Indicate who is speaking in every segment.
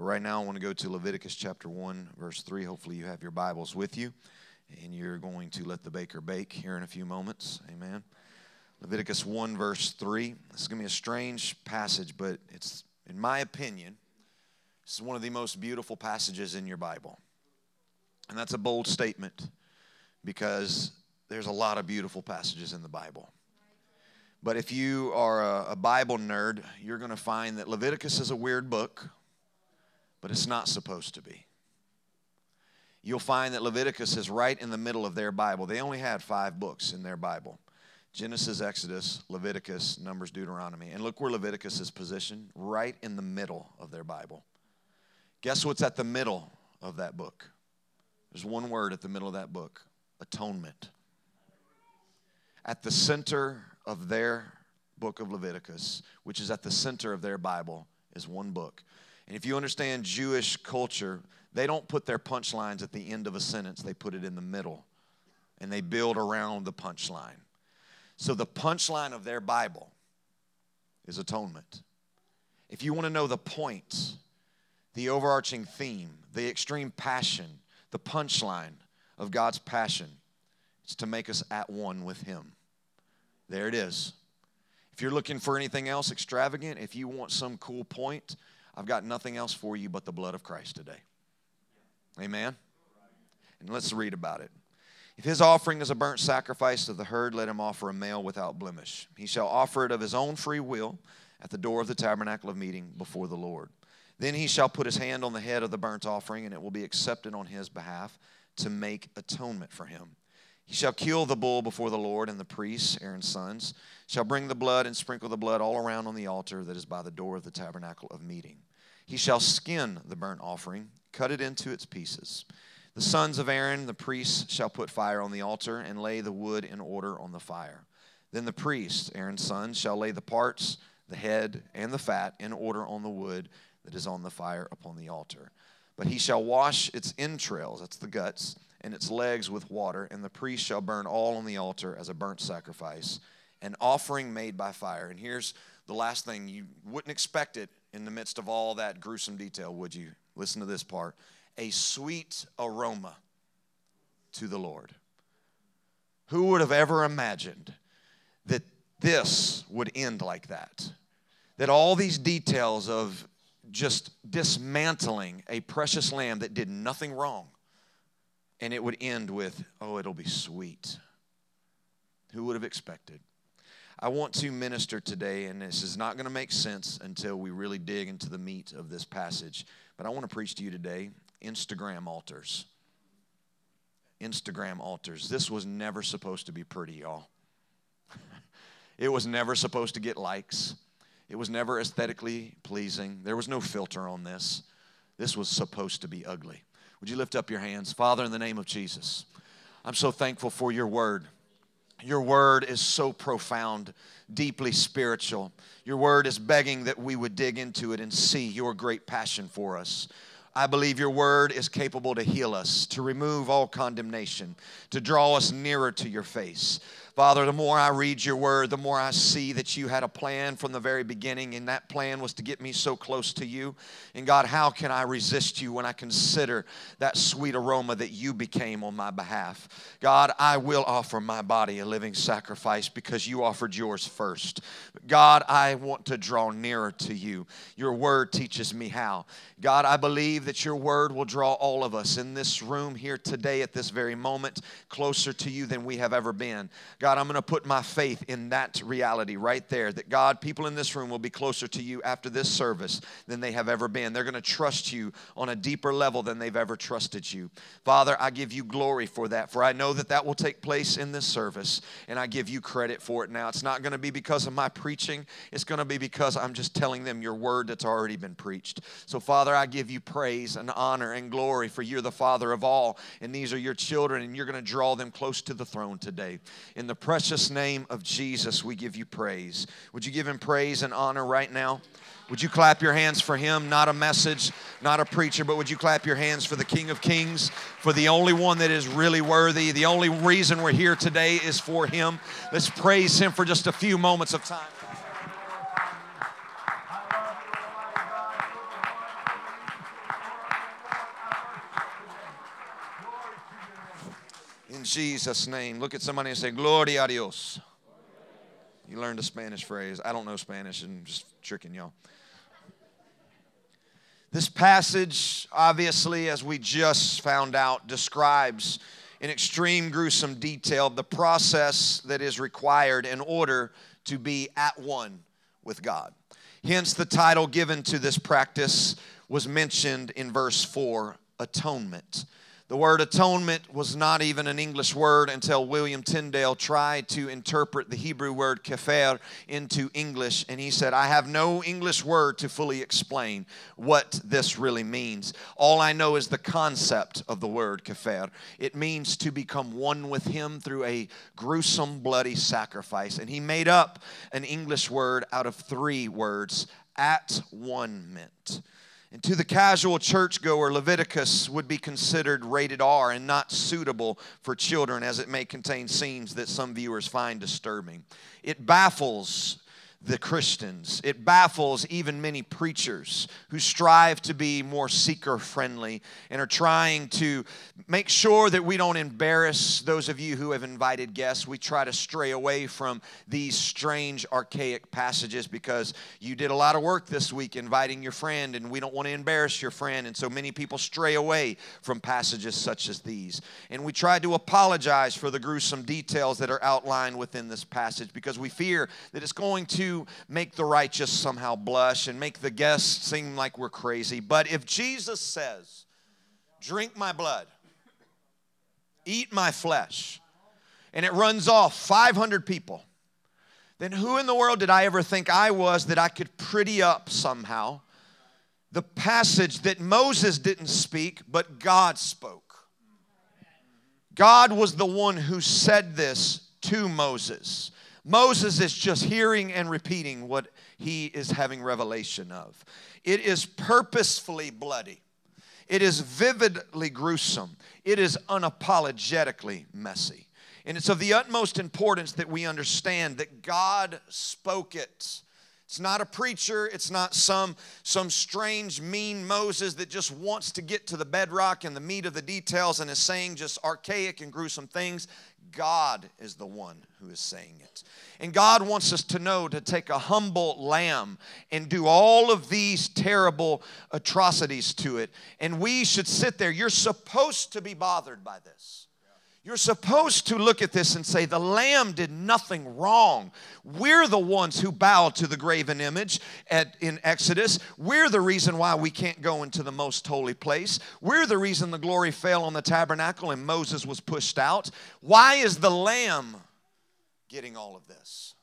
Speaker 1: But right now, I want to go to Leviticus chapter 1, verse 3. Hopefully, you have your Bibles with you, and you're going to let the baker bake here in a few moments. Amen. Leviticus 1, verse 3. This is going to be a strange passage, but it's, in my opinion, this is one of the most beautiful passages in your Bible. And that's a bold statement because there's a lot of beautiful passages in the Bible. But if you are a, a Bible nerd, you're going to find that Leviticus is a weird book but it's not supposed to be. You'll find that Leviticus is right in the middle of their Bible. They only had five books in their Bible Genesis, Exodus, Leviticus, Numbers, Deuteronomy. And look where Leviticus is positioned right in the middle of their Bible. Guess what's at the middle of that book? There's one word at the middle of that book atonement. At the center of their book of Leviticus, which is at the center of their Bible, is one book. And if you understand Jewish culture, they don't put their punchlines at the end of a sentence, they put it in the middle. And they build around the punchline. So the punchline of their Bible is atonement. If you want to know the point, the overarching theme, the extreme passion, the punchline of God's passion, it's to make us at one with Him. There it is. If you're looking for anything else extravagant, if you want some cool point, I've got nothing else for you but the blood of Christ today. Amen? And let's read about it. If his offering is a burnt sacrifice of the herd, let him offer a male without blemish. He shall offer it of his own free will at the door of the tabernacle of meeting before the Lord. Then he shall put his hand on the head of the burnt offering, and it will be accepted on his behalf to make atonement for him. He shall kill the bull before the Lord, and the priests, Aaron's sons, shall bring the blood and sprinkle the blood all around on the altar that is by the door of the tabernacle of meeting. He shall skin the burnt offering, cut it into its pieces. The sons of Aaron, the priests, shall put fire on the altar and lay the wood in order on the fire. Then the priests, Aaron's sons, shall lay the parts, the head, and the fat in order on the wood that is on the fire upon the altar. But he shall wash its entrails, that's the guts, and its legs with water, and the priest shall burn all on the altar as a burnt sacrifice, an offering made by fire. And here's the last thing you wouldn't expect it in the midst of all that gruesome detail, would you? Listen to this part a sweet aroma to the Lord. Who would have ever imagined that this would end like that? That all these details of just dismantling a precious lamb that did nothing wrong, and it would end with, oh, it'll be sweet. Who would have expected? I want to minister today, and this is not going to make sense until we really dig into the meat of this passage. But I want to preach to you today Instagram altars. Instagram altars. This was never supposed to be pretty, y'all. it was never supposed to get likes. It was never aesthetically pleasing. There was no filter on this. This was supposed to be ugly. Would you lift up your hands? Father, in the name of Jesus, I'm so thankful for your word. Your word is so profound, deeply spiritual. Your word is begging that we would dig into it and see your great passion for us. I believe your word is capable to heal us, to remove all condemnation, to draw us nearer to your face. Father, the more I read your word, the more I see that you had a plan from the very beginning, and that plan was to get me so close to you. And God, how can I resist you when I consider that sweet aroma that you became on my behalf? God, I will offer my body a living sacrifice because you offered yours first. God, I want to draw nearer to you. Your word teaches me how. God, I believe that your word will draw all of us in this room here today at this very moment closer to you than we have ever been. God, I'm going to put my faith in that reality right there that God, people in this room will be closer to you after this service than they have ever been. They're going to trust you on a deeper level than they've ever trusted you. Father, I give you glory for that, for I know that that will take place in this service, and I give you credit for it now. It's not going to be because of my preaching, it's going to be because I'm just telling them your word that's already been preached. So, Father, I give you praise and honor and glory for you're the Father of all, and these are your children, and you're going to draw them close to the throne today. In the precious name of Jesus, we give you praise. Would you give him praise and honor right now? Would you clap your hands for him? Not a message, not a preacher, but would you clap your hands for the King of Kings, for the only one that is really worthy? The only reason we're here today is for him. Let's praise him for just a few moments of time. In Jesus' name. Look at somebody and say, Gloria a Dios. You learned a Spanish phrase. I don't know Spanish, and I'm just tricking y'all. This passage, obviously, as we just found out, describes in extreme gruesome detail the process that is required in order to be at one with God. Hence, the title given to this practice was mentioned in verse 4 atonement. The word atonement was not even an English word until William Tyndale tried to interpret the Hebrew word kefer into English. And he said, I have no English word to fully explain what this really means. All I know is the concept of the word kefer. It means to become one with him through a gruesome, bloody sacrifice. And he made up an English word out of three words at one meant. And to the casual churchgoer, Leviticus would be considered rated R and not suitable for children as it may contain scenes that some viewers find disturbing. It baffles the Christians. It baffles even many preachers who strive to be more seeker friendly and are trying to make sure that we don't embarrass those of you who have invited guests. We try to stray away from these strange, archaic passages because you did a lot of work this week inviting your friend, and we don't want to embarrass your friend. And so many people stray away from passages such as these. And we try to apologize for the gruesome details that are outlined within this passage because we fear that it's going to make the righteous somehow blush and make the guests seem like we're crazy. But if Jesus says, Drink my blood, eat my flesh, and it runs off 500 people, then who in the world did I ever think I was that I could pretty up somehow the passage that Moses didn't speak, but God spoke? God was the one who said this to Moses. Moses is just hearing and repeating what he is having revelation of. It is purposefully bloody, it is vividly gruesome, it is unapologetically messy. And it's of the utmost importance that we understand that God spoke it. It's not a preacher, it's not some, some strange, mean Moses that just wants to get to the bedrock and the meat of the details and is saying just archaic and gruesome things. God is the one who is saying it. And God wants us to know to take a humble lamb and do all of these terrible atrocities to it. And we should sit there. You're supposed to be bothered by this. You're supposed to look at this and say, the lamb did nothing wrong. We're the ones who bow to the graven image at, in Exodus. We're the reason why we can't go into the most holy place. We're the reason the glory fell on the tabernacle and Moses was pushed out. Why is the lamb getting all of this?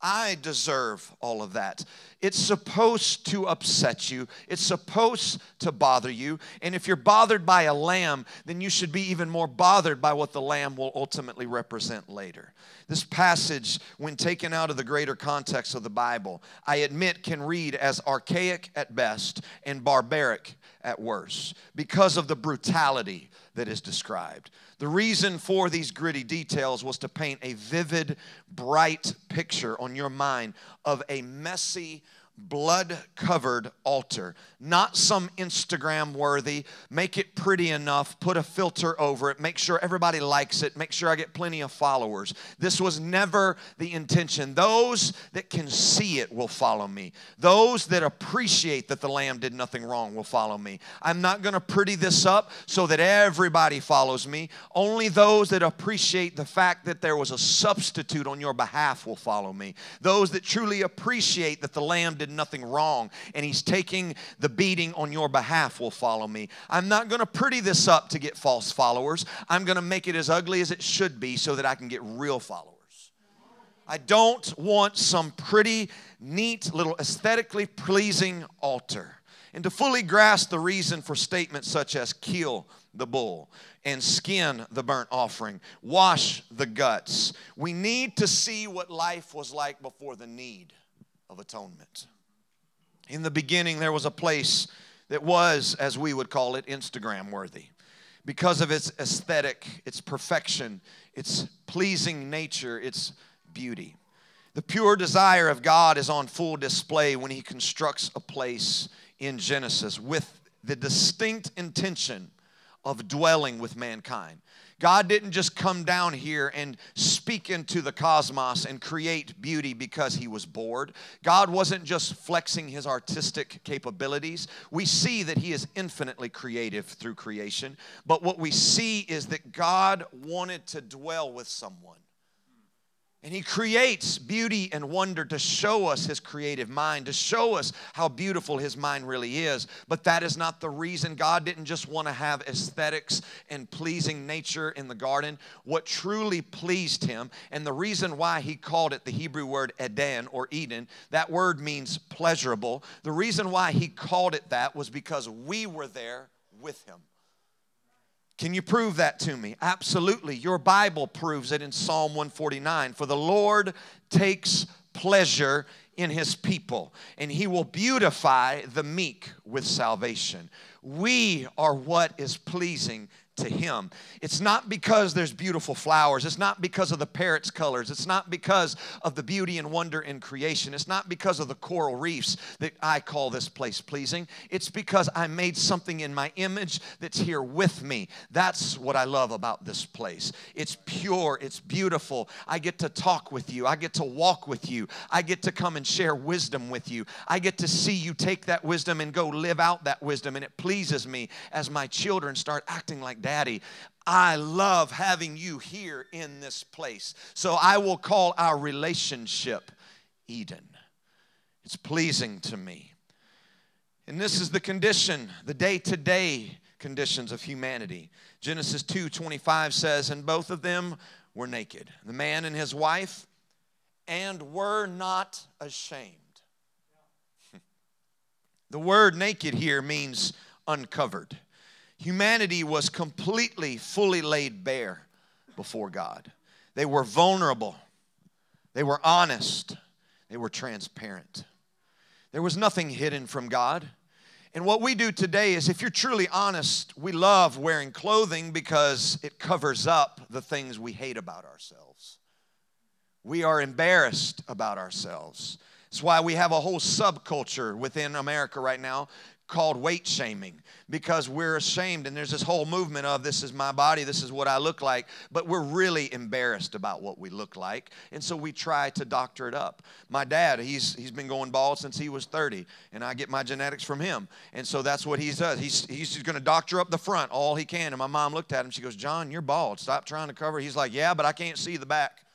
Speaker 1: I deserve all of that. It's supposed to upset you. It's supposed to bother you. And if you're bothered by a lamb, then you should be even more bothered by what the lamb will ultimately represent later. This passage, when taken out of the greater context of the Bible, I admit can read as archaic at best and barbaric at worst because of the brutality that is described. The reason for these gritty details was to paint a vivid, bright picture on your mind of a messy, blood covered altar. Not some Instagram worthy, make it pretty enough, put a filter over it, make sure everybody likes it, make sure I get plenty of followers. This was never the intention. Those that can see it will follow me. Those that appreciate that the lamb did nothing wrong will follow me. I'm not going to pretty this up so that everybody follows me. Only those that appreciate the fact that there was a substitute on your behalf will follow me. Those that truly appreciate that the lamb did did nothing wrong and he's taking the beating on your behalf will follow me. I'm not going to pretty this up to get false followers. I'm going to make it as ugly as it should be so that I can get real followers. I don't want some pretty, neat, little aesthetically pleasing altar. And to fully grasp the reason for statements such as kill the bull and skin the burnt offering, wash the guts, we need to see what life was like before the need of atonement. In the beginning, there was a place that was, as we would call it, Instagram worthy because of its aesthetic, its perfection, its pleasing nature, its beauty. The pure desire of God is on full display when He constructs a place in Genesis with the distinct intention of dwelling with mankind. God didn't just come down here and speak into the cosmos and create beauty because he was bored. God wasn't just flexing his artistic capabilities. We see that he is infinitely creative through creation, but what we see is that God wanted to dwell with someone. And he creates beauty and wonder to show us his creative mind, to show us how beautiful his mind really is. But that is not the reason. God didn't just want to have aesthetics and pleasing nature in the garden. What truly pleased him, and the reason why he called it the Hebrew word Eden or Eden, that word means pleasurable. The reason why he called it that was because we were there with him. Can you prove that to me? Absolutely. Your Bible proves it in Psalm 149. For the Lord takes pleasure in his people, and he will beautify the meek with salvation. We are what is pleasing to him. It's not because there's beautiful flowers. It's not because of the parrot's colors. It's not because of the beauty and wonder in creation. It's not because of the coral reefs that I call this place pleasing. It's because I made something in my image that's here with me. That's what I love about this place. It's pure, it's beautiful. I get to talk with you. I get to walk with you. I get to come and share wisdom with you. I get to see you take that wisdom and go live out that wisdom and it pleases me as my children start acting like Daddy, I love having you here in this place. So I will call our relationship Eden. It's pleasing to me. And this is the condition, the day to day conditions of humanity. Genesis 2 25 says, And both of them were naked, the man and his wife, and were not ashamed. the word naked here means uncovered. Humanity was completely, fully laid bare before God. They were vulnerable, they were honest, they were transparent. There was nothing hidden from God. And what we do today is, if you're truly honest, we love wearing clothing because it covers up the things we hate about ourselves. We are embarrassed about ourselves. That's why we have a whole subculture within America right now called weight shaming because we're ashamed and there's this whole movement of this is my body this is what i look like but we're really embarrassed about what we look like and so we try to doctor it up. My dad he's he's been going bald since he was 30 and i get my genetics from him and so that's what he does. He's he's going to doctor up the front all he can and my mom looked at him she goes john you're bald. Stop trying to cover he's like yeah but i can't see the back.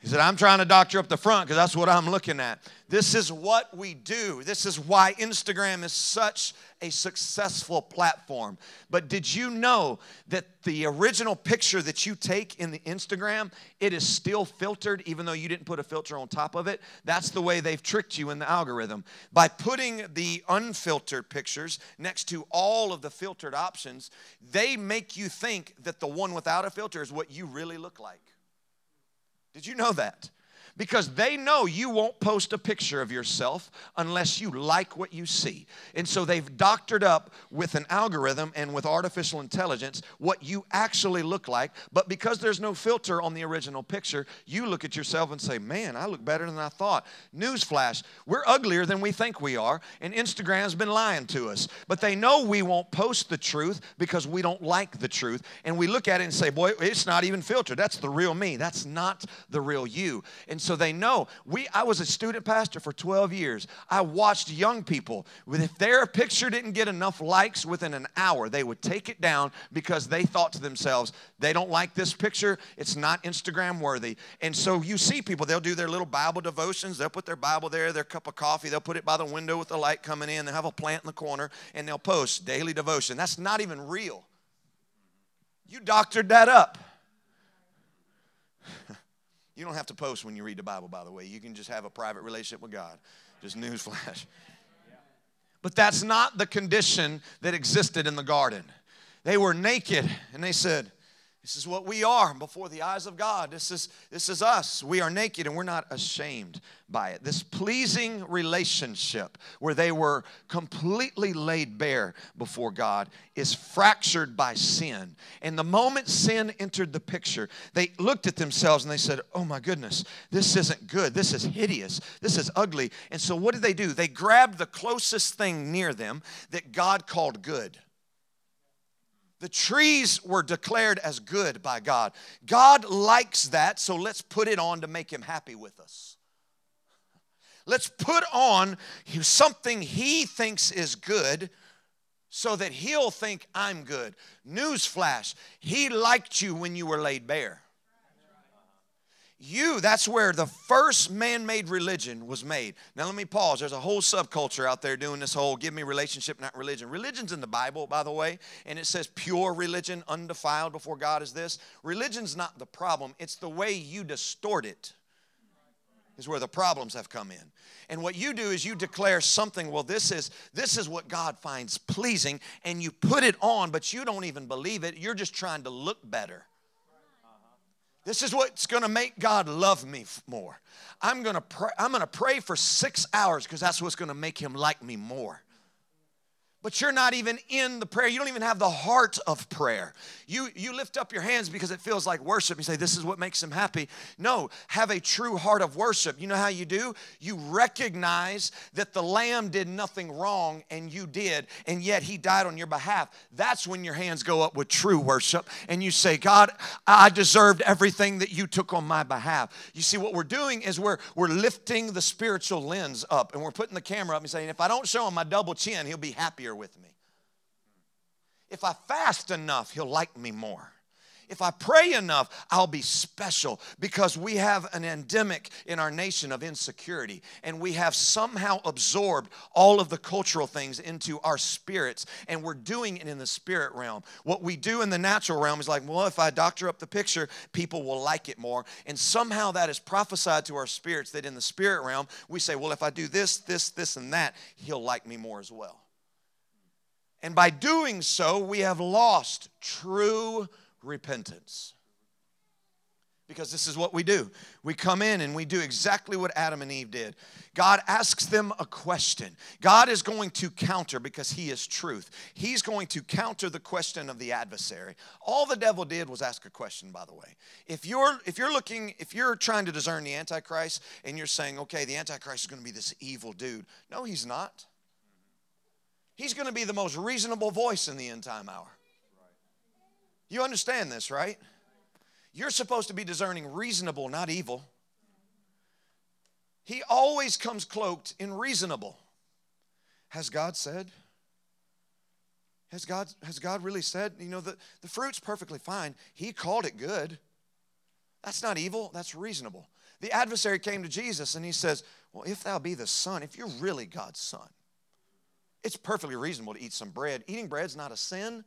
Speaker 1: He said, I'm trying to doctor up the front because that's what I'm looking at. This is what we do. This is why Instagram is such a successful platform. But did you know that the original picture that you take in the Instagram, it is still filtered even though you didn't put a filter on top of it? That's the way they've tricked you in the algorithm. By putting the unfiltered pictures next to all of the filtered options, they make you think that the one without a filter is what you really look like. Did you know that? Because they know you won't post a picture of yourself unless you like what you see. And so they've doctored up with an algorithm and with artificial intelligence what you actually look like. But because there's no filter on the original picture, you look at yourself and say, Man, I look better than I thought. Newsflash, we're uglier than we think we are, and Instagram's been lying to us. But they know we won't post the truth because we don't like the truth. And we look at it and say, Boy, it's not even filtered. That's the real me. That's not the real you. And so they know. We, I was a student pastor for 12 years. I watched young people, if their picture didn't get enough likes within an hour, they would take it down because they thought to themselves, they don't like this picture, it's not Instagram worthy. And so you see people, they'll do their little Bible devotions, they'll put their Bible there, their cup of coffee, they'll put it by the window with the light coming in, they'll have a plant in the corner, and they'll post daily devotion. That's not even real. You doctored that up. You don't have to post when you read the Bible, by the way. You can just have a private relationship with God. Just newsflash. But that's not the condition that existed in the garden. They were naked, and they said, This is what we are before the eyes of God. This is, this is us. We are naked and we're not ashamed by it. This pleasing relationship where they were completely laid bare before God is fractured by sin. And the moment sin entered the picture, they looked at themselves and they said, Oh my goodness, this isn't good. This is hideous. This is ugly. And so what did they do? They grabbed the closest thing near them that God called good. The trees were declared as good by God. God likes that, so let's put it on to make Him happy with us. Let's put on something He thinks is good so that He'll think I'm good. Newsflash He liked you when you were laid bare. You, that's where the first man made religion was made. Now, let me pause. There's a whole subculture out there doing this whole give me relationship, not religion. Religion's in the Bible, by the way, and it says pure religion, undefiled before God is this. Religion's not the problem, it's the way you distort it, is where the problems have come in. And what you do is you declare something, well, this is this is what God finds pleasing, and you put it on, but you don't even believe it. You're just trying to look better. This is what's going to make God love me more. I'm going to pray, I'm going to pray for 6 hours because that's what's going to make him like me more but you're not even in the prayer. You don't even have the heart of prayer. You, you lift up your hands because it feels like worship. You say, This is what makes him happy. No, have a true heart of worship. You know how you do? You recognize that the Lamb did nothing wrong and you did, and yet he died on your behalf. That's when your hands go up with true worship and you say, God, I deserved everything that you took on my behalf. You see, what we're doing is we're, we're lifting the spiritual lens up and we're putting the camera up and saying, If I don't show him my double chin, he'll be happier with me. If I fast enough, He'll like me more. If I pray enough, I'll be special because we have an endemic in our nation of insecurity and we have somehow absorbed all of the cultural things into our spirits and we're doing it in the spirit realm. What we do in the natural realm is like, well, if I doctor up the picture, people will like it more. And somehow that is prophesied to our spirits that in the spirit realm, we say, well, if I do this, this, this, and that, he'll like me more as well. And by doing so, we have lost true repentance. Because this is what we do. We come in and we do exactly what Adam and Eve did. God asks them a question. God is going to counter because He is truth. He's going to counter the question of the adversary. All the devil did was ask a question, by the way. If you're if you're looking, if you're trying to discern the Antichrist and you're saying, okay, the Antichrist is going to be this evil dude. No, he's not. He's going to be the most reasonable voice in the end time hour. You understand this, right? You're supposed to be discerning reasonable, not evil. He always comes cloaked in reasonable. Has God said? Has God, has God really said? You know, the, the fruit's perfectly fine. He called it good. That's not evil, that's reasonable. The adversary came to Jesus and he says, Well, if thou be the Son, if you're really God's Son, it's perfectly reasonable to eat some bread. Eating bread's not a sin.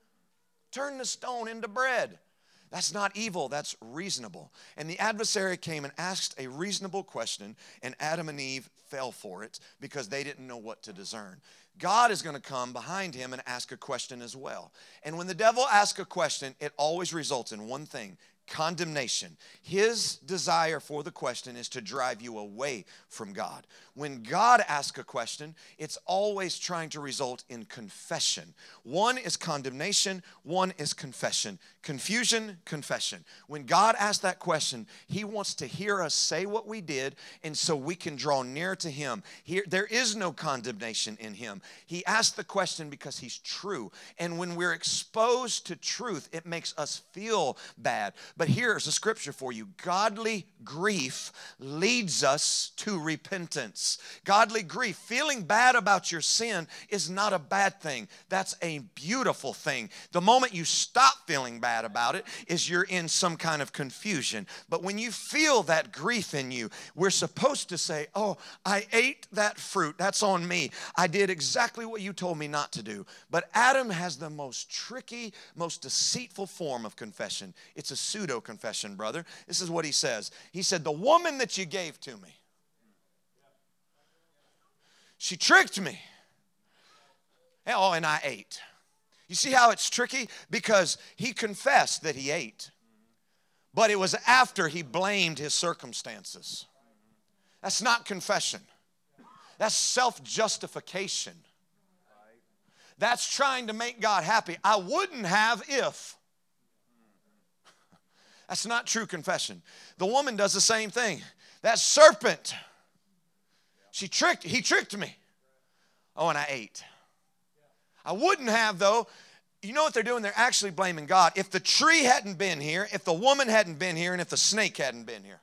Speaker 1: Turn the stone into bread. That's not evil, that's reasonable. And the adversary came and asked a reasonable question, and Adam and Eve fell for it because they didn't know what to discern. God is going to come behind him and ask a question as well. And when the devil asks a question, it always results in one thing condemnation. His desire for the question is to drive you away from God. When God asks a question, it's always trying to result in confession. One is condemnation, one is confession. Confusion, confession. When God asks that question, He wants to hear us say what we did, and so we can draw near to Him. Here, there is no condemnation in Him. He asked the question because He's true. And when we're exposed to truth, it makes us feel bad. But here's a scripture for you godly grief leads us to repentance. Godly grief, feeling bad about your sin, is not a bad thing. That's a beautiful thing. The moment you stop feeling bad about it, is you're in some kind of confusion. But when you feel that grief in you, we're supposed to say, Oh, I ate that fruit. That's on me. I did exactly what you told me not to do. But Adam has the most tricky, most deceitful form of confession. It's a pseudo pseudo confession, brother. This is what he says. He said, The woman that you gave to me, she tricked me. Oh, and I ate. You see how it's tricky? Because he confessed that he ate. but it was after he blamed his circumstances. That's not confession, that's self justification. That's trying to make God happy. I wouldn't have if. That's not true confession. The woman does the same thing. That serpent, she tricked, he tricked me. Oh, and I ate. I wouldn't have, though. You know what they're doing? They're actually blaming God. If the tree hadn't been here, if the woman hadn't been here, and if the snake hadn't been here.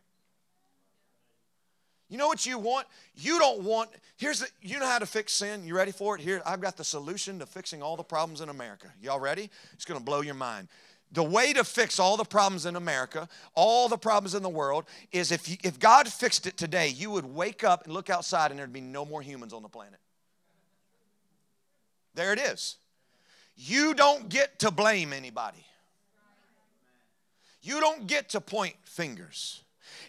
Speaker 1: You know what you want? You don't want, here's the, you know how to fix sin? You ready for it? Here, I've got the solution to fixing all the problems in America. Y'all ready? It's gonna blow your mind. The way to fix all the problems in America, all the problems in the world, is if, you, if God fixed it today, you would wake up and look outside and there'd be no more humans on the planet. There it is. You don't get to blame anybody. You don't get to point fingers.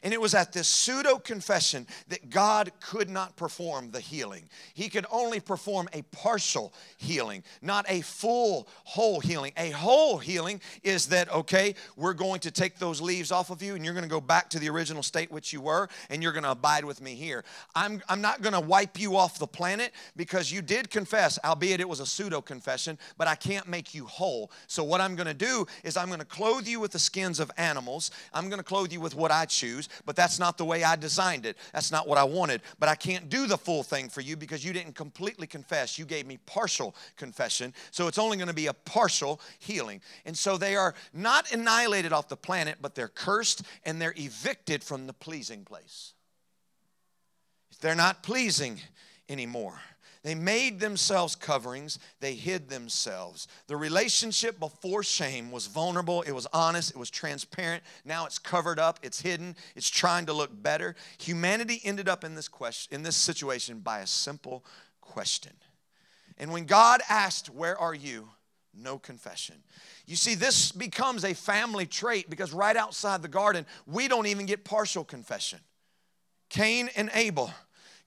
Speaker 1: And it was at this pseudo confession that God could not perform the healing. He could only perform a partial healing, not a full, whole healing. A whole healing is that, okay, we're going to take those leaves off of you and you're going to go back to the original state which you were and you're going to abide with me here. I'm, I'm not going to wipe you off the planet because you did confess, albeit it was a pseudo confession, but I can't make you whole. So, what I'm going to do is I'm going to clothe you with the skins of animals, I'm going to clothe you with what I choose but that's not the way I designed it. That's not what I wanted. But I can't do the full thing for you because you didn't completely confess. You gave me partial confession. So it's only going to be a partial healing. And so they are not annihilated off the planet, but they're cursed and they're evicted from the pleasing place. They're not pleasing anymore. They made themselves coverings, they hid themselves. The relationship before shame was vulnerable, it was honest, it was transparent. Now it's covered up, it's hidden, it's trying to look better. Humanity ended up in this question in this situation by a simple question. And when God asked, "Where are you?" no confession. You see, this becomes a family trait because right outside the garden, we don't even get partial confession. Cain and Abel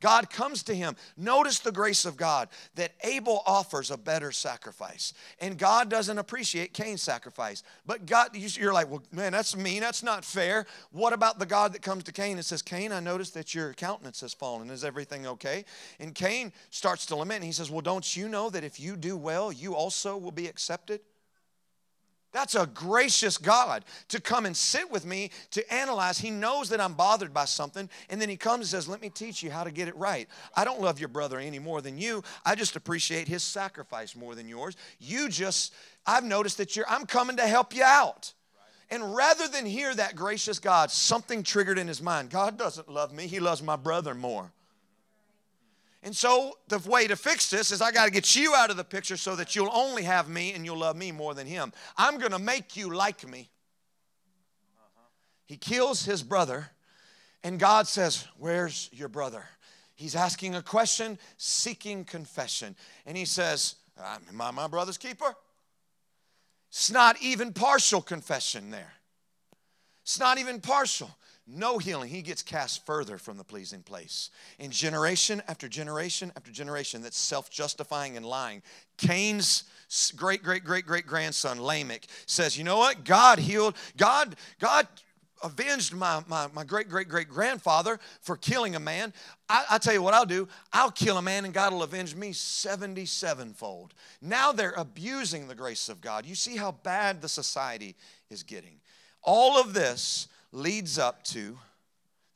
Speaker 1: God comes to him. Notice the grace of God that Abel offers a better sacrifice. And God doesn't appreciate Cain's sacrifice. But God, you're like, well, man, that's mean. That's not fair. What about the God that comes to Cain and says, Cain, I notice that your countenance has fallen. Is everything okay? And Cain starts to lament. He says, well, don't you know that if you do well, you also will be accepted? That's a gracious God to come and sit with me to analyze. He knows that I'm bothered by something, and then He comes and says, Let me teach you how to get it right. I don't love your brother any more than you. I just appreciate his sacrifice more than yours. You just, I've noticed that you're, I'm coming to help you out. And rather than hear that gracious God, something triggered in his mind God doesn't love me, He loves my brother more. And so the way to fix this is I got to get you out of the picture so that you'll only have me and you'll love me more than him. I'm going to make you like me. He kills his brother, and God says, Where's your brother? He's asking a question, seeking confession. And he says, Am I my brother's keeper? It's not even partial confession there. It's not even partial no healing, he gets cast further from the pleasing place. In generation after generation after generation, that's self justifying and lying. Cain's great, great, great, great grandson, Lamech, says, You know what? God healed, God, God avenged my, my, my great great great grandfather for killing a man. I, I, tell you what I'll do. I'll kill a man and God will avenge me 77 fold. Now they're abusing the grace of God. You see how bad the society is getting. All of this leads up to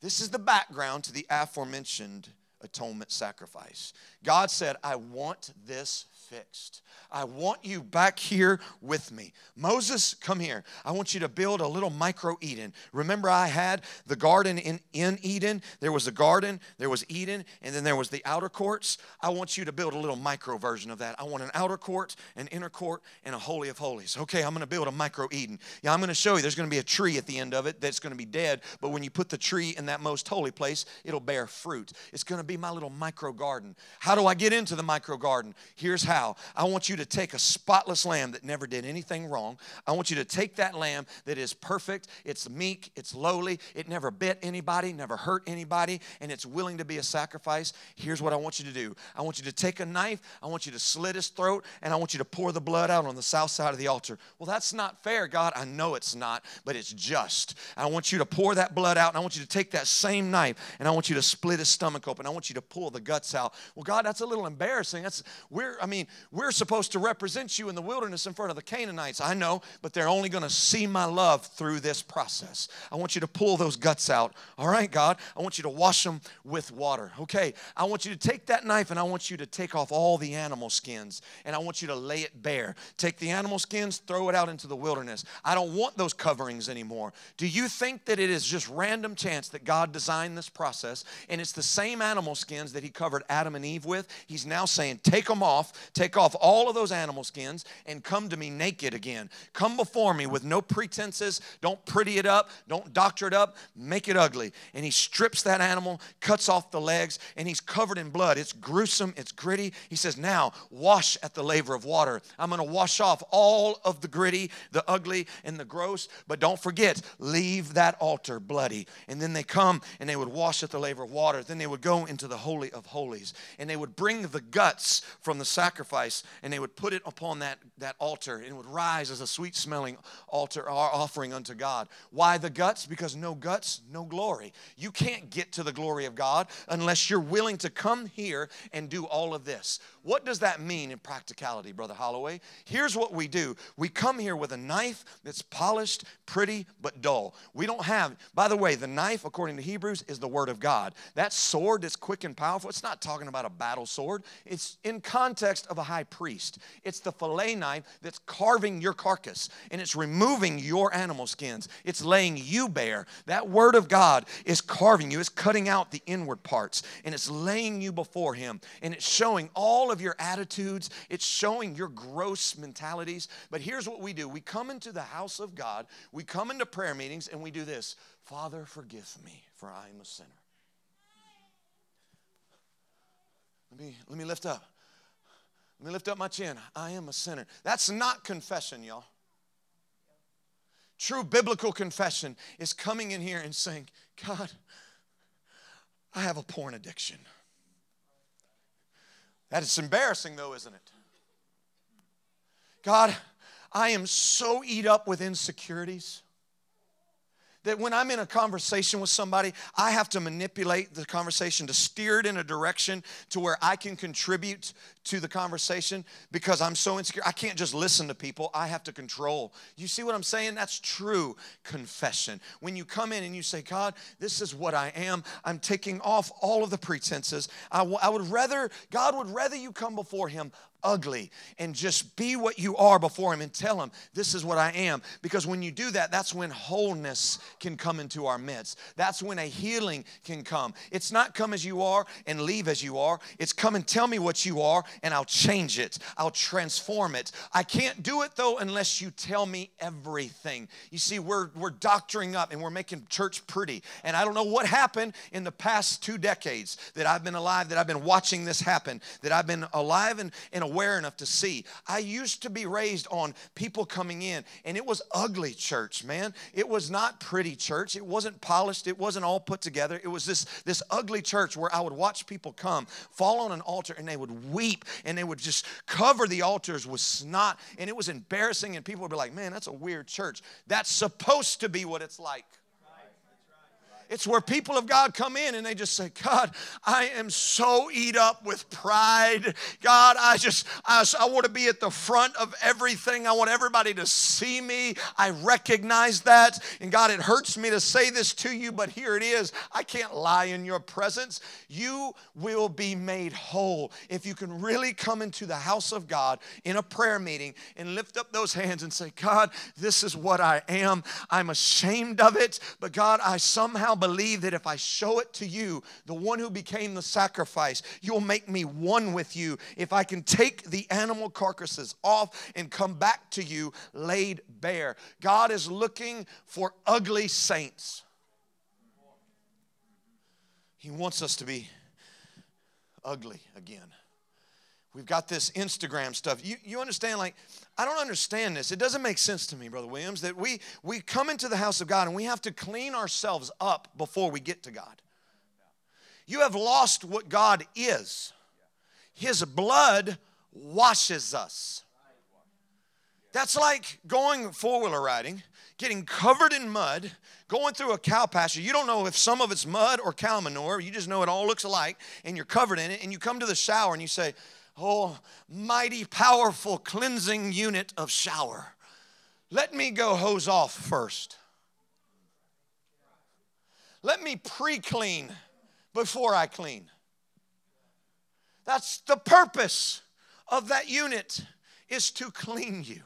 Speaker 1: this is the background to the aforementioned atonement sacrifice. God said, I want this fixed. I want you back here with me. Moses, come here. I want you to build a little micro Eden. Remember, I had the garden in, in Eden? There was a garden, there was Eden, and then there was the outer courts. I want you to build a little micro version of that. I want an outer court, an inner court, and a holy of holies. Okay, I'm going to build a micro Eden. Yeah, I'm going to show you there's going to be a tree at the end of it that's going to be dead, but when you put the tree in that most holy place, it'll bear fruit. It's going to be be my little micro garden. How do I get into the micro garden? Here's how I want you to take a spotless lamb that never did anything wrong. I want you to take that lamb that is perfect, it's meek, it's lowly, it never bit anybody, never hurt anybody, and it's willing to be a sacrifice. Here's what I want you to do I want you to take a knife, I want you to slit his throat, and I want you to pour the blood out on the south side of the altar. Well, that's not fair, God. I know it's not, but it's just. I want you to pour that blood out, and I want you to take that same knife, and I want you to split his stomach open. I want you to pull the guts out. Well, God, that's a little embarrassing. That's we're, I mean, we're supposed to represent you in the wilderness in front of the Canaanites. I know, but they're only going to see my love through this process. I want you to pull those guts out. All right, God. I want you to wash them with water. Okay. I want you to take that knife and I want you to take off all the animal skins and I want you to lay it bare. Take the animal skins, throw it out into the wilderness. I don't want those coverings anymore. Do you think that it is just random chance that God designed this process and it's the same animal skins that He covered Adam and Eve with? He's now saying, take them off, take off all of those animal skins, and come to me naked again. Come before me with no pretenses. Don't pretty it up, don't doctor it up, make it ugly. And He strips that animal, cuts off the legs, and He's covered in blood. It's gruesome, it's gritty. He says, now wash at the laver of water. I'm going to wash off all of the gritty, the ugly, and the gross. But don't forget, leave that altar bloody. And then they come and they would wash at the laver of water. Then they would go into the Holy of Holies and they would bring the guts from the sacrifice and they would put it upon that, that altar and it would rise as a sweet smelling altar offering unto God. Why the guts? Because no guts, no glory. You can't get to the glory of God unless you're willing to come here and do all of this. What does that mean in practicality, Brother Holloway? Here's what we do we come here with a knife that's polished, pretty, but dull. We don't have, by the way, the knife, according to Hebrews, is the Word of God. That sword that's quick and powerful, it's not talking about a battle sword, it's in context of a high priest. It's the fillet knife that's carving your carcass and it's removing your animal skins, it's laying you bare. That Word of God is carving you, it's cutting out the inward parts, and it's laying you before Him, and it's showing all of your attitudes, it's showing your gross mentalities. But here's what we do we come into the house of God, we come into prayer meetings, and we do this Father, forgive me, for I am a sinner. Let me, let me lift up. Let me lift up my chin. I am a sinner. That's not confession, y'all. True biblical confession is coming in here and saying, God, I have a porn addiction. That is embarrassing, though, isn't it? God, I am so eat up with insecurities that when I'm in a conversation with somebody, I have to manipulate the conversation to steer it in a direction to where I can contribute to the conversation because I'm so insecure. I can't just listen to people, I have to control. You see what I'm saying? That's true confession. When you come in and you say, God, this is what I am, I'm taking off all of the pretenses. I, w- I would rather, God would rather you come before Him ugly and just be what you are before Him and tell Him, This is what I am. Because when you do that, that's when wholeness can come into our midst. That's when a healing can come. It's not come as you are and leave as you are, it's come and tell me what you are and I'll change it, I'll transform it. I can't do it though unless you tell me everything. You see, we're, we're doctoring up and we're making church pretty. And I don't know what happened in the past two decades that I've been alive, that I've been watching this happen, that I've been alive and, and aware enough to see. I used to be raised on people coming in, and it was ugly church, man. It was not pretty church. It wasn't polished. It wasn't all put together. It was this, this ugly church where I would watch people come, fall on an altar, and they would weep and they would just cover the altars with snot, and it was embarrassing, and people would be like, man, that's a weird church. That's supposed to be what it's like. It's where people of God come in and they just say, God, I am so eat up with pride. God, I just, I, I want to be at the front of everything. I want everybody to see me. I recognize that. And God, it hurts me to say this to you, but here it is. I can't lie in your presence. You will be made whole if you can really come into the house of God in a prayer meeting and lift up those hands and say, God, this is what I am. I'm ashamed of it, but God, I somehow believe that if I show it to you, the one who became the sacrifice, you'll make me one with you. If I can take the animal carcasses off and come back to you laid bare. God is looking for ugly saints. He wants us to be ugly again. We've got this Instagram stuff. You, you understand, like, I don't understand this. It doesn't make sense to me, Brother Williams, that we, we come into the house of God and we have to clean ourselves up before we get to God. You have lost what God is. His blood washes us. That's like going four wheeler riding, getting covered in mud, going through a cow pasture. You don't know if some of it's mud or cow manure. You just know it all looks alike, and you're covered in it. And you come to the shower and you say, Oh, mighty, powerful cleansing unit of shower. Let me go hose off first. Let me pre clean before I clean. That's the purpose of that unit is to clean you.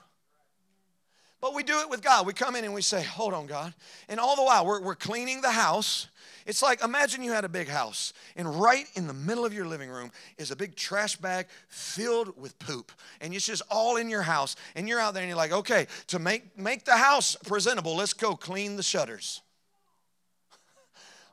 Speaker 1: But we do it with God. We come in and we say, Hold on, God. And all the while, we're, we're cleaning the house. It's like imagine you had a big house, and right in the middle of your living room is a big trash bag filled with poop. And it's just all in your house. And you're out there and you're like, okay, to make, make the house presentable, let's go clean the shutters.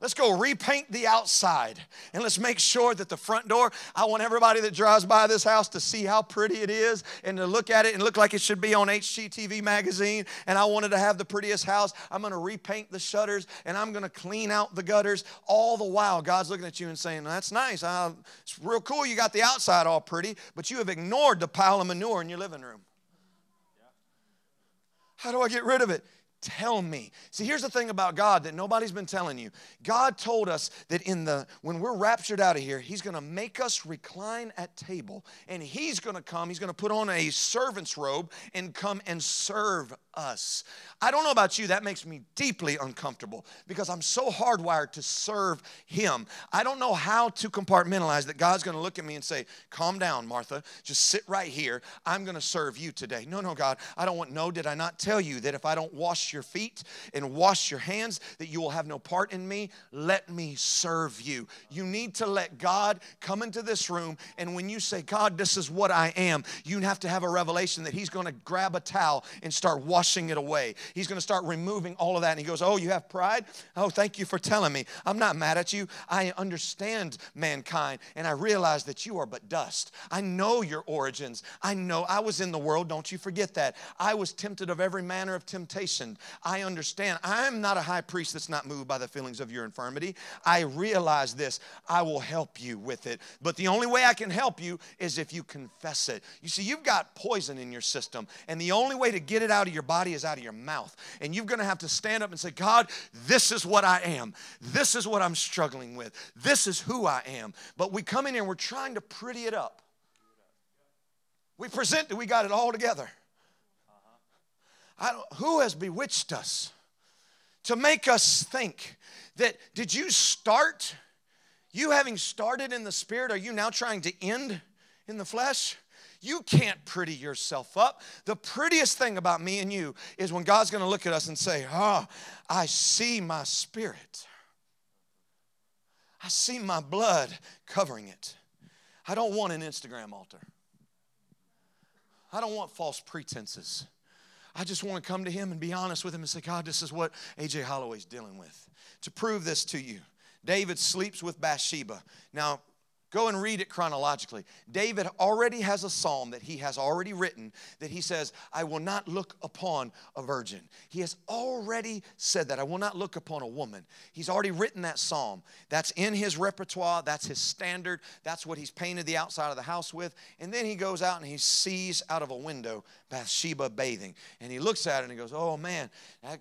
Speaker 1: Let's go repaint the outside and let's make sure that the front door, I want everybody that drives by this house to see how pretty it is and to look at it and look like it should be on HGTV magazine. And I wanted to have the prettiest house. I'm going to repaint the shutters and I'm going to clean out the gutters. All the while, God's looking at you and saying, That's nice. Uh, it's real cool. You got the outside all pretty, but you have ignored the pile of manure in your living room. How do I get rid of it? Tell me. See, here's the thing about God that nobody's been telling you. God told us that in the when we're raptured out of here, he's going to make us recline at table and he's going to come, he's going to put on a servant's robe and come and serve us. I don't know about you, that makes me deeply uncomfortable because I'm so hardwired to serve him. I don't know how to compartmentalize that God's going to look at me and say, "Calm down, Martha. Just sit right here. I'm going to serve you today." No, no, God. I don't want no, did I not tell you that if I don't wash your feet and wash your hands, that you will have no part in me. Let me serve you. You need to let God come into this room, and when you say, God, this is what I am, you have to have a revelation that He's going to grab a towel and start washing it away. He's going to start removing all of that. And He goes, Oh, you have pride? Oh, thank you for telling me. I'm not mad at you. I understand mankind, and I realize that you are but dust. I know your origins. I know I was in the world. Don't you forget that. I was tempted of every manner of temptation. I understand. I'm not a high priest that's not moved by the feelings of your infirmity. I realize this. I will help you with it. But the only way I can help you is if you confess it. You see, you've got poison in your system, and the only way to get it out of your body is out of your mouth. And you're going to have to stand up and say, God, this is what I am. This is what I'm struggling with. This is who I am. But we come in here and we're trying to pretty it up. We present that we got it all together who has bewitched us to make us think that did you start you having started in the spirit are you now trying to end in the flesh you can't pretty yourself up. The prettiest thing about me and you is when God's going to look at us and say, Oh, I see my spirit. I see my blood covering it. I don't want an Instagram altar. I don't want false pretenses. I just want to come to him and be honest with him and say, God, this is what AJ Holloway's dealing with. To prove this to you, David sleeps with Bathsheba. Now, Go and read it chronologically. David already has a psalm that he has already written that he says, I will not look upon a virgin. He has already said that. I will not look upon a woman. He's already written that psalm. That's in his repertoire. That's his standard. That's what he's painted the outside of the house with. And then he goes out and he sees out of a window Bathsheba bathing. And he looks at her and he goes, Oh man,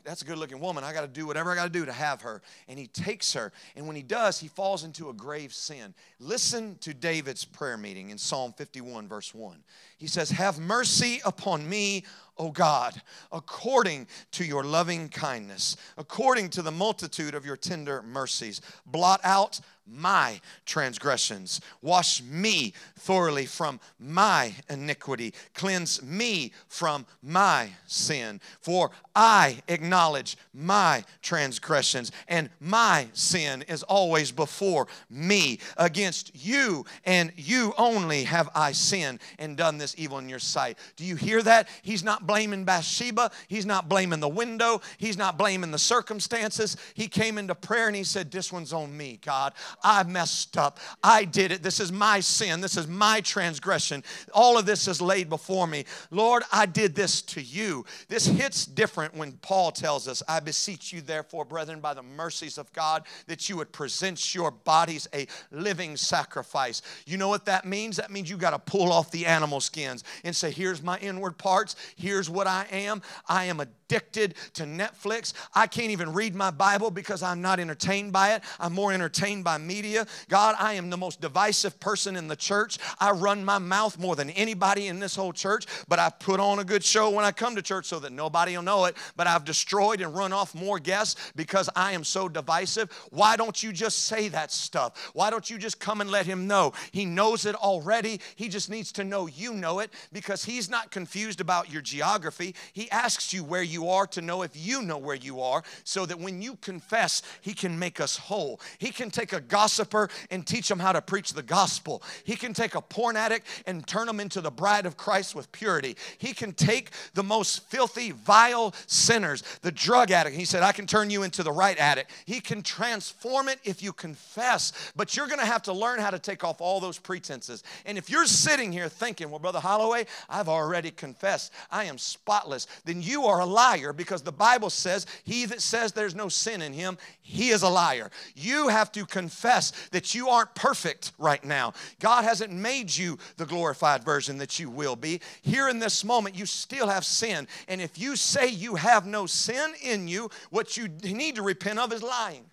Speaker 1: that's a good looking woman. I got to do whatever I got to do to have her. And he takes her. And when he does, he falls into a grave sin. Listen to David's prayer meeting in Psalm 51, verse 1. He says, Have mercy upon me, O God, according to your loving kindness, according to the multitude of your tender mercies. Blot out my transgressions. Wash me thoroughly from my iniquity. Cleanse me from my sin. For I acknowledge my transgressions, and my sin is always before me. Against you and you only have I sinned and done this evil in your sight. Do you hear that? He's not blaming Bathsheba. He's not blaming the window. He's not blaming the circumstances. He came into prayer and he said, This one's on me, God. I messed up. I did it. This is my sin. This is my transgression. All of this is laid before me. Lord, I did this to you. This hits different when Paul tells us, I beseech you, therefore, brethren, by the mercies of God, that you would present your bodies a living sacrifice. You know what that means? That means you got to pull off the animal skins and say, Here's my inward parts. Here's what I am. I am a addicted to Netflix. I can't even read my Bible because I'm not entertained by it. I'm more entertained by media. God, I am the most divisive person in the church. I run my mouth more than anybody in this whole church, but I put on a good show when I come to church so that nobody will know it. But I've destroyed and run off more guests because I am so divisive. Why don't you just say that stuff? Why don't you just come and let him know? He knows it already. He just needs to know you know it because he's not confused about your geography. He asks you where you are to know if you know where you are, so that when you confess, He can make us whole. He can take a gossiper and teach them how to preach the gospel. He can take a porn addict and turn them into the bride of Christ with purity. He can take the most filthy, vile sinners, the drug addict. He said, I can turn you into the right addict. He can transform it if you confess, but you're gonna have to learn how to take off all those pretenses. And if you're sitting here thinking, well, Brother Holloway, I've already confessed, I am spotless, then you are a liar because the Bible says, He that says there's no sin in him, he is a liar. You have to confess that you aren't perfect right now. God hasn't made you the glorified version that you will be. Here in this moment, you still have sin. And if you say you have no sin in you, what you need to repent of is lying.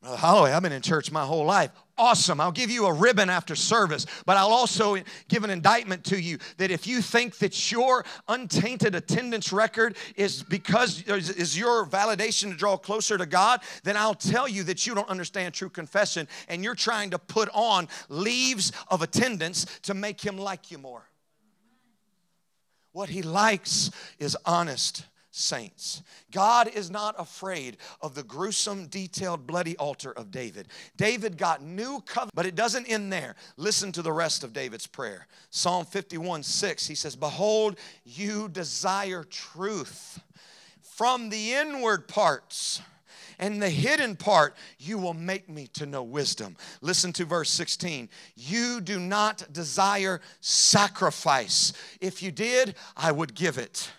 Speaker 1: Brother Holloway, I've been in church my whole life. Awesome. I'll give you a ribbon after service, but I'll also give an indictment to you that if you think that your untainted attendance record is because is your validation to draw closer to God, then I'll tell you that you don't understand true confession and you're trying to put on leaves of attendance to make him like you more. What he likes is honest saints. God is not afraid of the gruesome, detailed, bloody altar of David. David got new covenant, but it doesn't end there. Listen to the rest of David's prayer. Psalm 51 6, he says, Behold, you desire truth from the inward parts and the hidden part, you will make me to know wisdom. Listen to verse 16. You do not desire sacrifice. If you did, I would give it.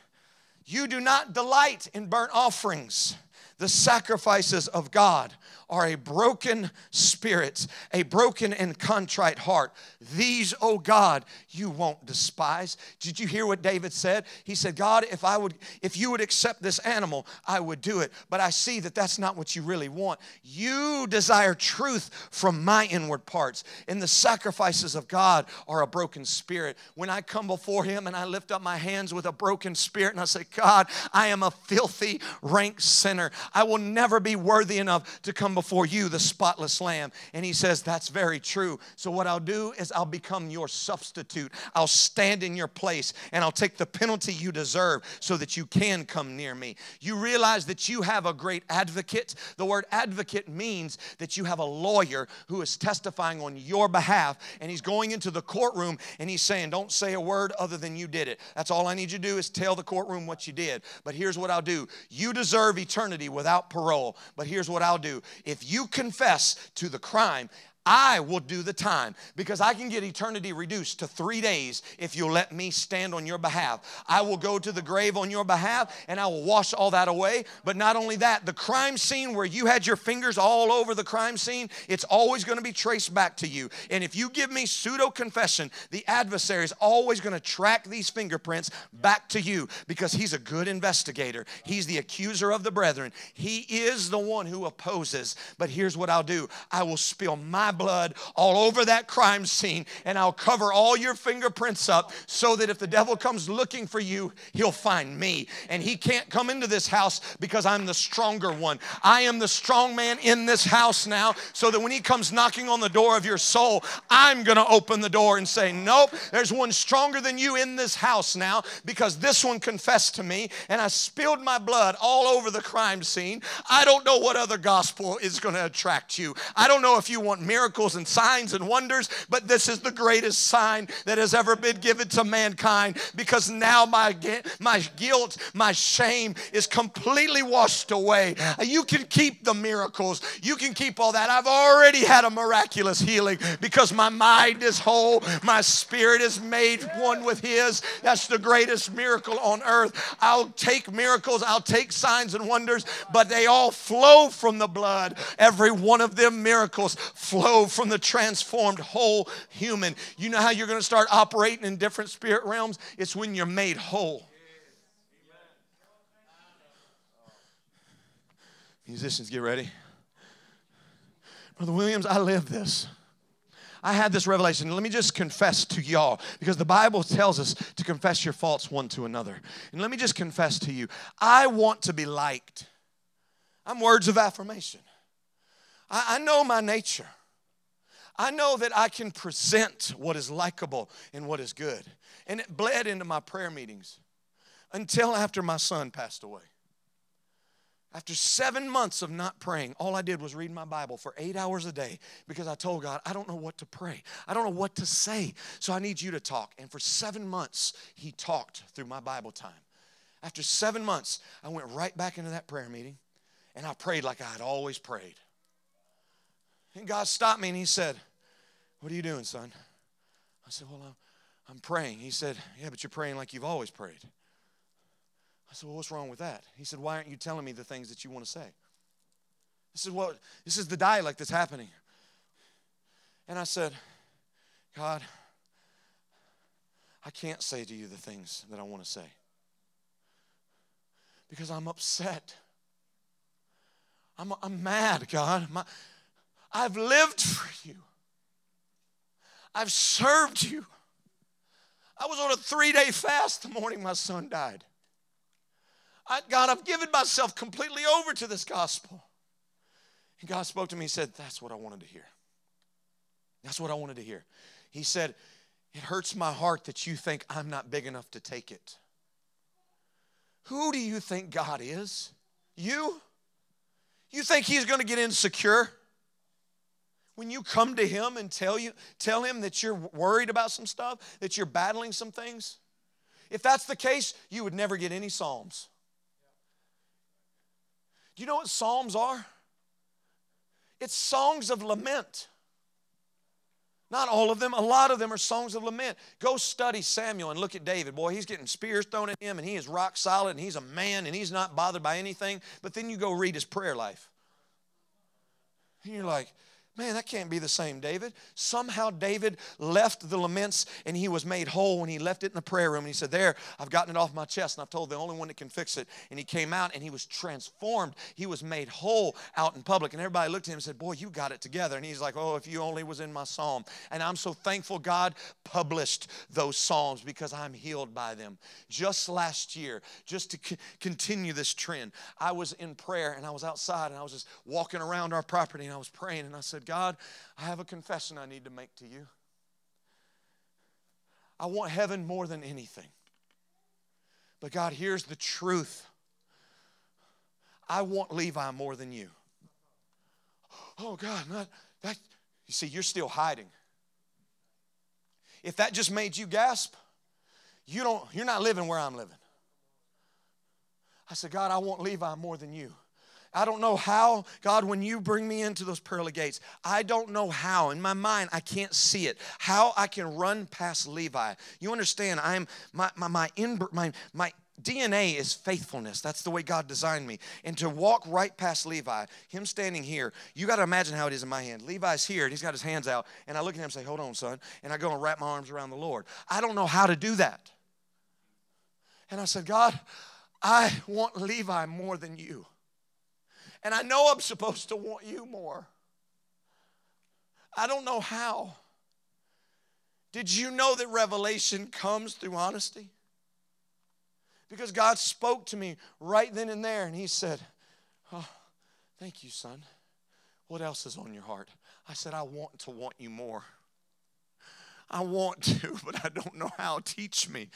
Speaker 1: You do not delight in burnt offerings, the sacrifices of God are a broken spirit, a broken and contrite heart. These, oh God, you won't despise. Did you hear what David said? He said, God, if I would, if you would accept this animal, I would do it. But I see that that's not what you really want. You desire truth from my inward parts. And the sacrifices of God are a broken spirit. When I come before Him and I lift up my hands with a broken spirit and I say, God, I am a filthy, rank sinner. I will never be worthy enough to come before you, the spotless lamb. And he says, That's very true. So, what I'll do is I'll become your substitute. I'll stand in your place and I'll take the penalty you deserve so that you can come near me. You realize that you have a great advocate. The word advocate means that you have a lawyer who is testifying on your behalf and he's going into the courtroom and he's saying, Don't say a word other than you did it. That's all I need you to do is tell the courtroom what you did. But here's what I'll do you deserve eternity without parole. But here's what I'll do if you confess to the crime, I will do the time because I can get eternity reduced to three days if you'll let me stand on your behalf. I will go to the grave on your behalf and I will wash all that away. But not only that, the crime scene where you had your fingers all over the crime scene, it's always going to be traced back to you. And if you give me pseudo confession, the adversary is always going to track these fingerprints back to you because he's a good investigator. He's the accuser of the brethren. He is the one who opposes. But here's what I'll do I will spill my blood all over that crime scene, and I'll cover all your fingerprints up so that if the devil comes looking for you, he'll find me. And he can't come into this house because I'm the stronger one. I am the strong man in this house now, so that when he comes knocking on the door of your soul, I'm gonna open the door and say, Nope, there's one stronger than you in this house now because this one confessed to me and I spilled my blood all over the crime scene. I don't know what other gospel is gonna attract you. I don't know if you want miracles
Speaker 2: miracles and signs and wonders, but this is the greatest sign that has ever been given to mankind because now my, my guilt, my shame is completely washed away. You can keep the miracles, you can keep all that. I've already had a miraculous healing because my mind is whole, my spirit is made one with His. That's the greatest miracle on earth. I'll take miracles, I'll take signs and wonders, but they all flow from the blood. Every one of them miracles flow from the transformed whole human. You know how you're going to start operating in different spirit realms? It's when you're made whole. Musicians, get ready. Brother Williams, I live this. I had this revelation. Let me just confess to y'all because the Bible tells us to confess your faults one to another. And let me just confess to you I want to be liked. I'm words of affirmation. I, I know my nature. I know that I can present what is likable and what is good. And it bled into my prayer meetings until after my son passed away. After seven months of not praying, all I did was read my Bible for eight hours a day because I told God, I don't know what to pray. I don't know what to say. So I need you to talk. And for seven months, He talked through my Bible time. After seven months, I went right back into that prayer meeting and I prayed like I had always prayed. And God stopped me and He said, What are you doing, son? I said, Well, I'm, I'm praying. He said, Yeah, but you're praying like you've always prayed. I said, Well, what's wrong with that? He said, Why aren't you telling me the things that you want to say? This said, Well, this is the dialect that's happening. And I said, God, I can't say to you the things that I want to say. Because I'm upset. I'm, I'm mad, God. My, I've lived for you. I've served you. I was on a three day fast the morning my son died. I, God, I've given myself completely over to this gospel. And God spoke to me and said, That's what I wanted to hear. That's what I wanted to hear. He said, It hurts my heart that you think I'm not big enough to take it. Who do you think God is? You? You think He's going to get insecure? When you come to him and tell you tell him that you're worried about some stuff that you're battling some things if that's the case you would never get any psalms do you know what Psalms are? It's songs of lament. Not all of them, a lot of them are songs of lament. Go study Samuel and look at David. Boy, he's getting spears thrown at him and he is rock solid and he's a man and he's not bothered by anything. But then you go read his prayer life. And you're like, Man, that can't be the same, David. Somehow David left the laments and he was made whole when he left it in the prayer room. And he said, There, I've gotten it off my chest and I've told the only one that can fix it. And he came out and he was transformed. He was made whole out in public. And everybody looked at him and said, Boy, you got it together. And he's like, Oh, if you only was in my psalm. And I'm so thankful God published those psalms because I'm healed by them. Just last year, just to c- continue this trend, I was in prayer and I was outside and I was just walking around our property and I was praying and I said, God, I have a confession I need to make to you. I want heaven more than anything. But God, here's the truth I want Levi more than you. Oh, God, not that. You see, you're still hiding. If that just made you gasp, you don't, you're not living where I'm living. I said, God, I want Levi more than you. I don't know how, God, when you bring me into those pearly gates, I don't know how. In my mind, I can't see it. How I can run past Levi. You understand, I'm my my my, in, my, my DNA is faithfulness. That's the way God designed me. And to walk right past Levi, him standing here, you got to imagine how it is in my hand. Levi's here and he's got his hands out. And I look at him and say, Hold on, son. And I go and wrap my arms around the Lord. I don't know how to do that. And I said, God, I want Levi more than you. And I know I'm supposed to want you more. I don't know how. Did you know that revelation comes through honesty? Because God spoke to me right then and there, and He said, Oh, thank you, son. What else is on your heart? I said, I want to want you more. I want to, but I don't know how. Teach me.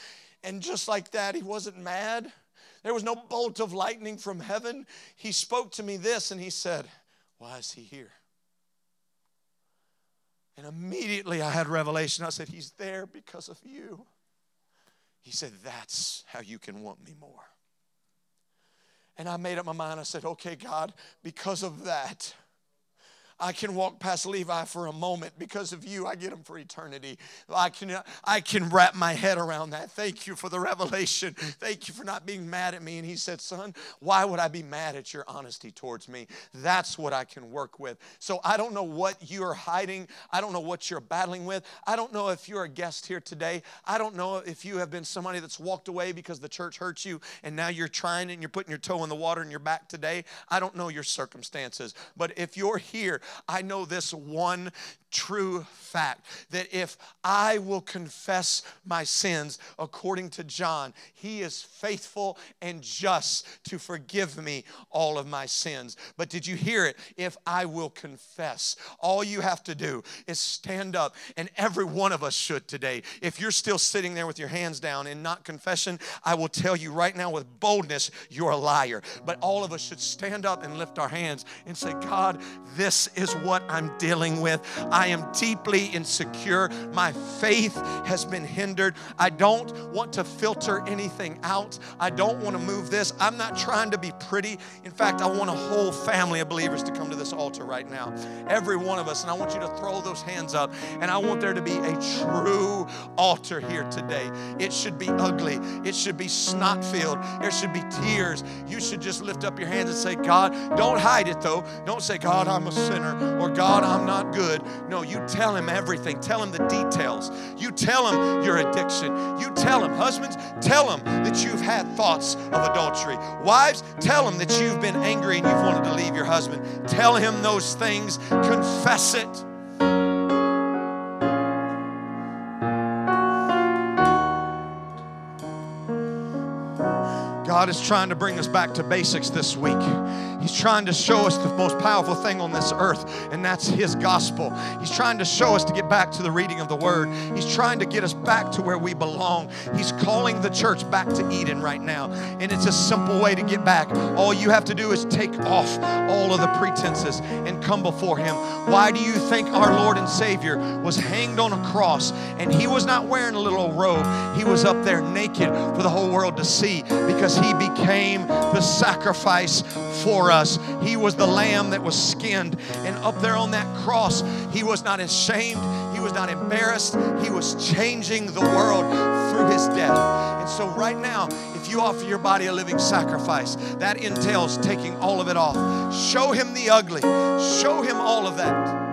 Speaker 2: And just like that, he wasn't mad. There was no bolt of lightning from heaven. He spoke to me this and he said, Why is he here? And immediately I had revelation. I said, He's there because of you. He said, That's how you can want me more. And I made up my mind. I said, Okay, God, because of that, I can walk past Levi for a moment because of you. I get him for eternity. I can, I can wrap my head around that. Thank you for the revelation. Thank you for not being mad at me. And he said, Son, why would I be mad at your honesty towards me? That's what I can work with. So I don't know what you're hiding. I don't know what you're battling with. I don't know if you're a guest here today. I don't know if you have been somebody that's walked away because the church hurt you and now you're trying and you're putting your toe in the water and you're back today. I don't know your circumstances. But if you're here, I know this one true fact that if I will confess my sins according to John, he is faithful and just to forgive me all of my sins. But did you hear it? If I will confess, all you have to do is stand up, and every one of us should today. If you're still sitting there with your hands down and not confession, I will tell you right now with boldness, you're a liar. But all of us should stand up and lift our hands and say, God, this is what I'm dealing with. I am deeply insecure. My faith has been hindered. I don't want to filter anything out. I don't want to move this. I'm not trying to be pretty. In fact, I want a whole family of believers to come to this altar right now. Every one of us. And I want you to throw those hands up. And I want there to be a true altar here today. It should be ugly. It should be snot filled. There should be tears. You should just lift up your hands and say, God, don't hide it though. Don't say, God, I'm a sinner or God, I'm not good. No, you tell him everything. Tell him the details. You tell him your addiction. You tell him, husbands, tell him that you've had thoughts of adultery. Wives, tell him that you've been angry and you've wanted to leave your husband. Tell him those things. Confess it. God is trying to bring us back to basics this week. He's trying to show us the most powerful thing on this earth, and that's His gospel. He's trying to show us to get back to the reading of the Word. He's trying to get us back to where we belong. He's calling the church back to Eden right now, and it's a simple way to get back. All you have to do is take off all of the pretenses and come before Him. Why do you think our Lord and Savior was hanged on a cross and He was not wearing a little robe? He was up there naked for the whole world to see because He became the sacrifice for us. He was the lamb that was skinned. And up there on that cross, He was not ashamed, He was not embarrassed. He was changing the world through His death. And so, right now, if you offer your body a living sacrifice, that entails taking all of it off. Show Him the ugly, show Him all of that.